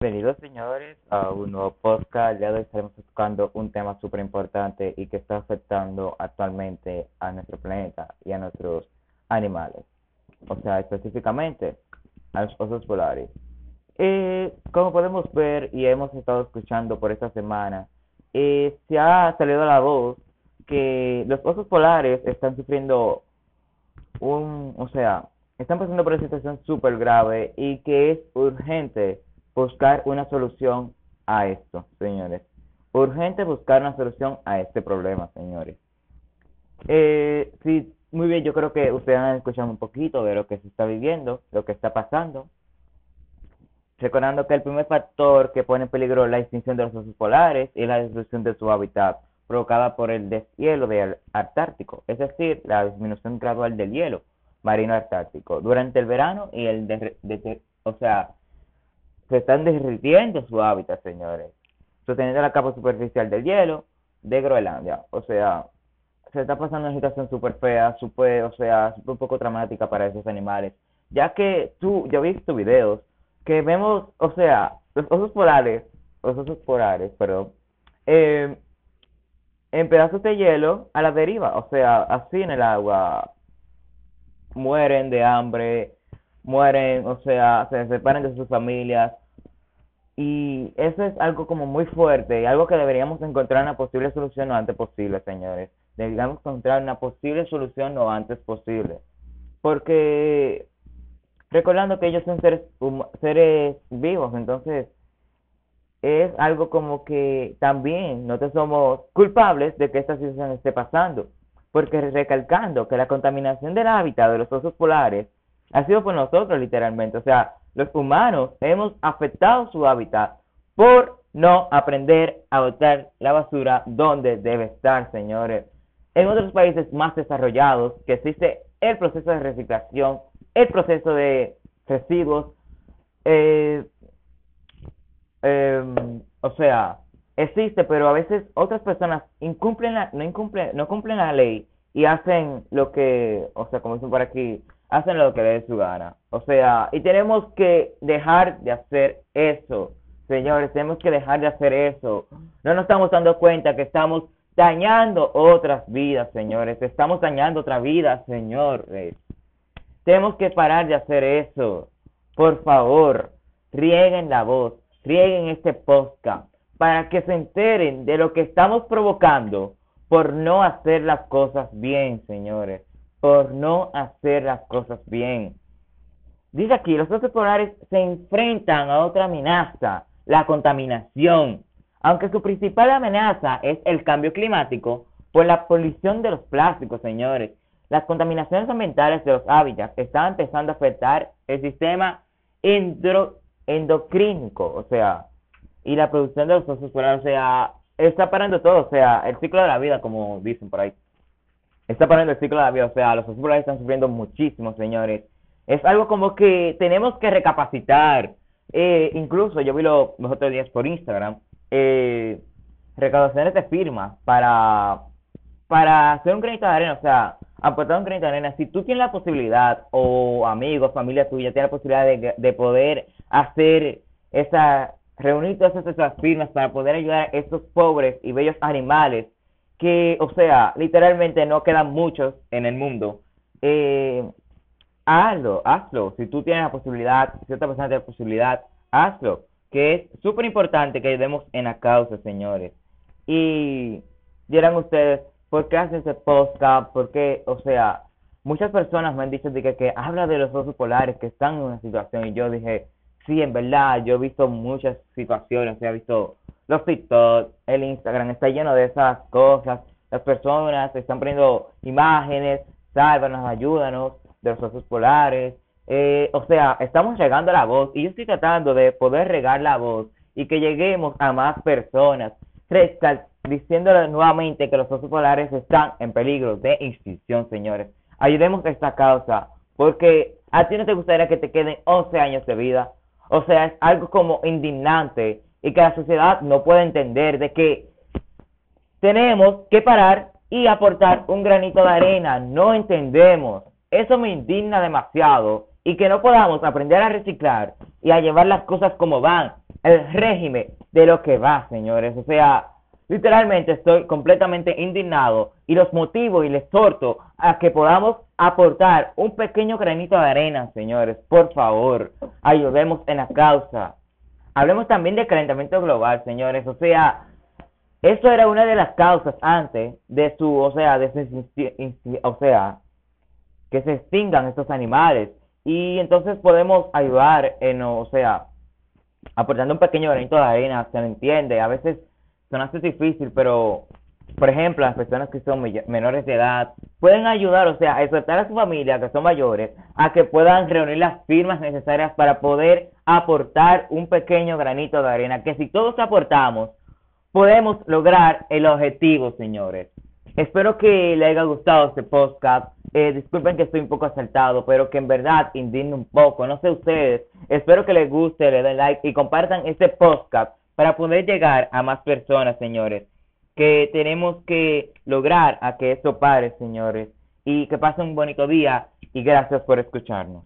Bienvenidos señores a un nuevo podcast. Ya hoy estaremos tocando un tema súper importante y que está afectando actualmente a nuestro planeta y a nuestros animales. O sea, específicamente a los osos polares. Eh, como podemos ver y hemos estado escuchando por esta semana, eh, se ha salido a la voz que los osos polares están sufriendo un, o sea, están pasando por una situación súper grave y que es urgente buscar una solución a esto, señores. Urgente buscar una solución a este problema, señores. Eh, sí, muy bien, yo creo que ustedes han escuchado un poquito de lo que se está viviendo, lo que está pasando. Recordando que el primer factor que pone en peligro la extinción de los osos polares es la destrucción de su hábitat provocada por el deshielo del Antártico, es decir, la disminución gradual del hielo marino antártico durante el verano y el de, o sea, se están derritiendo su hábitat, señores, sosteniendo la capa superficial del hielo de Groenlandia. O sea, se está pasando una situación súper fea, super, o sea, súper poco dramática para esos animales. Ya que tú, yo he visto videos que vemos, o sea, los osos polares, los osos polares, perdón, eh, en pedazos de hielo a la deriva, o sea, así en el agua, mueren de hambre, mueren, o sea, se separan de sus familias. Y eso es algo como muy fuerte y algo que deberíamos encontrar una posible solución lo antes posible, señores. Deberíamos encontrar una posible solución lo antes posible. Porque recordando que ellos son seres, seres vivos, entonces es algo como que también nosotros somos culpables de que esta situación esté pasando. Porque recalcando que la contaminación del hábitat de los osos polares ha sido por nosotros literalmente. O sea, los humanos hemos afectado su hábitat por no aprender a botar la basura donde debe estar, señores. En otros países más desarrollados que existe el proceso de reciclación, el proceso de residuos, eh, em, o sea, existe, pero a veces otras personas incumplen la, no, incumplen, no cumplen la ley y hacen lo que, o sea, como dicen por aquí, hacen lo que les dé su gana. O sea, y tenemos que dejar de hacer eso. Señores, tenemos que dejar de hacer eso. No nos estamos dando cuenta que estamos dañando otras vidas, señores. Estamos dañando otra vida, señores. Tenemos que parar de hacer eso. Por favor, rieguen la voz, rieguen este podcast para que se enteren de lo que estamos provocando por no hacer las cosas bien, señores por no hacer las cosas bien. Dice aquí, los osos polares se enfrentan a otra amenaza, la contaminación. Aunque su principal amenaza es el cambio climático, por la polución de los plásticos, señores. Las contaminaciones ambientales de los hábitats están empezando a afectar el sistema endocrínico, o sea, y la producción de los osos polares, o sea, está parando todo, o sea, el ciclo de la vida, como dicen por ahí está poniendo el ciclo de la vida. O sea, los hospitales están sufriendo muchísimo, señores. Es algo como que tenemos que recapacitar. Eh, incluso yo vi los, otros días por Instagram eh, recaudaciones de firmas para, para hacer un granito de arena. O sea, aportar un granito de arena. Si tú tienes la posibilidad, o amigos, familia tuya, tienes la posibilidad de, de poder hacer esa, reunir todas esas firmas para poder ayudar a estos pobres y bellos animales que, o sea, literalmente no quedan muchos en el mundo, eh, hazlo, hazlo. Si tú tienes la posibilidad, si otra persona tiene la posibilidad, hazlo. Que es súper importante que ayudemos en la causa, señores. Y dirán ustedes, ¿por qué hacen ese podcast? ¿Por qué? O sea, muchas personas me han dicho que, que habla de los osos polares que están en una situación. Y yo dije, sí, en verdad, yo he visto muchas situaciones, he visto los TikTok, el Instagram está lleno de esas cosas. Las personas están poniendo imágenes, sálvanos, ayúdanos, de los osos polares. Eh, o sea, estamos regando la voz y yo estoy tratando de poder regar la voz y que lleguemos a más personas, diciéndole nuevamente que los osos polares están en peligro de extinción, señores. Ayudemos a esta causa, porque a ti no te gustaría que te queden 11 años de vida. O sea, es algo como indignante y que la sociedad no puede entender de que tenemos que parar y aportar un granito de arena. No entendemos. Eso me indigna demasiado y que no podamos aprender a reciclar y a llevar las cosas como van. el régimen de lo que va, señores. O sea, literalmente estoy completamente indignado y los motivo y les exhorto a que podamos aportar un pequeño granito de arena, señores. Por favor, ayudemos en la causa. Hablemos también del calentamiento global, señores. O sea, eso era una de las causas antes de su, o sea, de su, o sea, que se extingan estos animales. Y entonces podemos ayudar en, o sea, aportando un pequeño granito de arena, se lo entiende. A veces son hace difícil, pero, por ejemplo, las personas que son menores de edad pueden ayudar, o sea, exhortar a su familia, que son mayores, a que puedan reunir las firmas necesarias para poder aportar un pequeño granito de arena, que si todos aportamos, podemos lograr el objetivo, señores. Espero que les haya gustado este podcast. Eh, disculpen que estoy un poco asaltado, pero que en verdad indigna un poco. No sé ustedes. Espero que les guste, le den like y compartan este podcast para poder llegar a más personas, señores. Que tenemos que lograr a que esto pare, señores. Y que pasen un bonito día y gracias por escucharnos.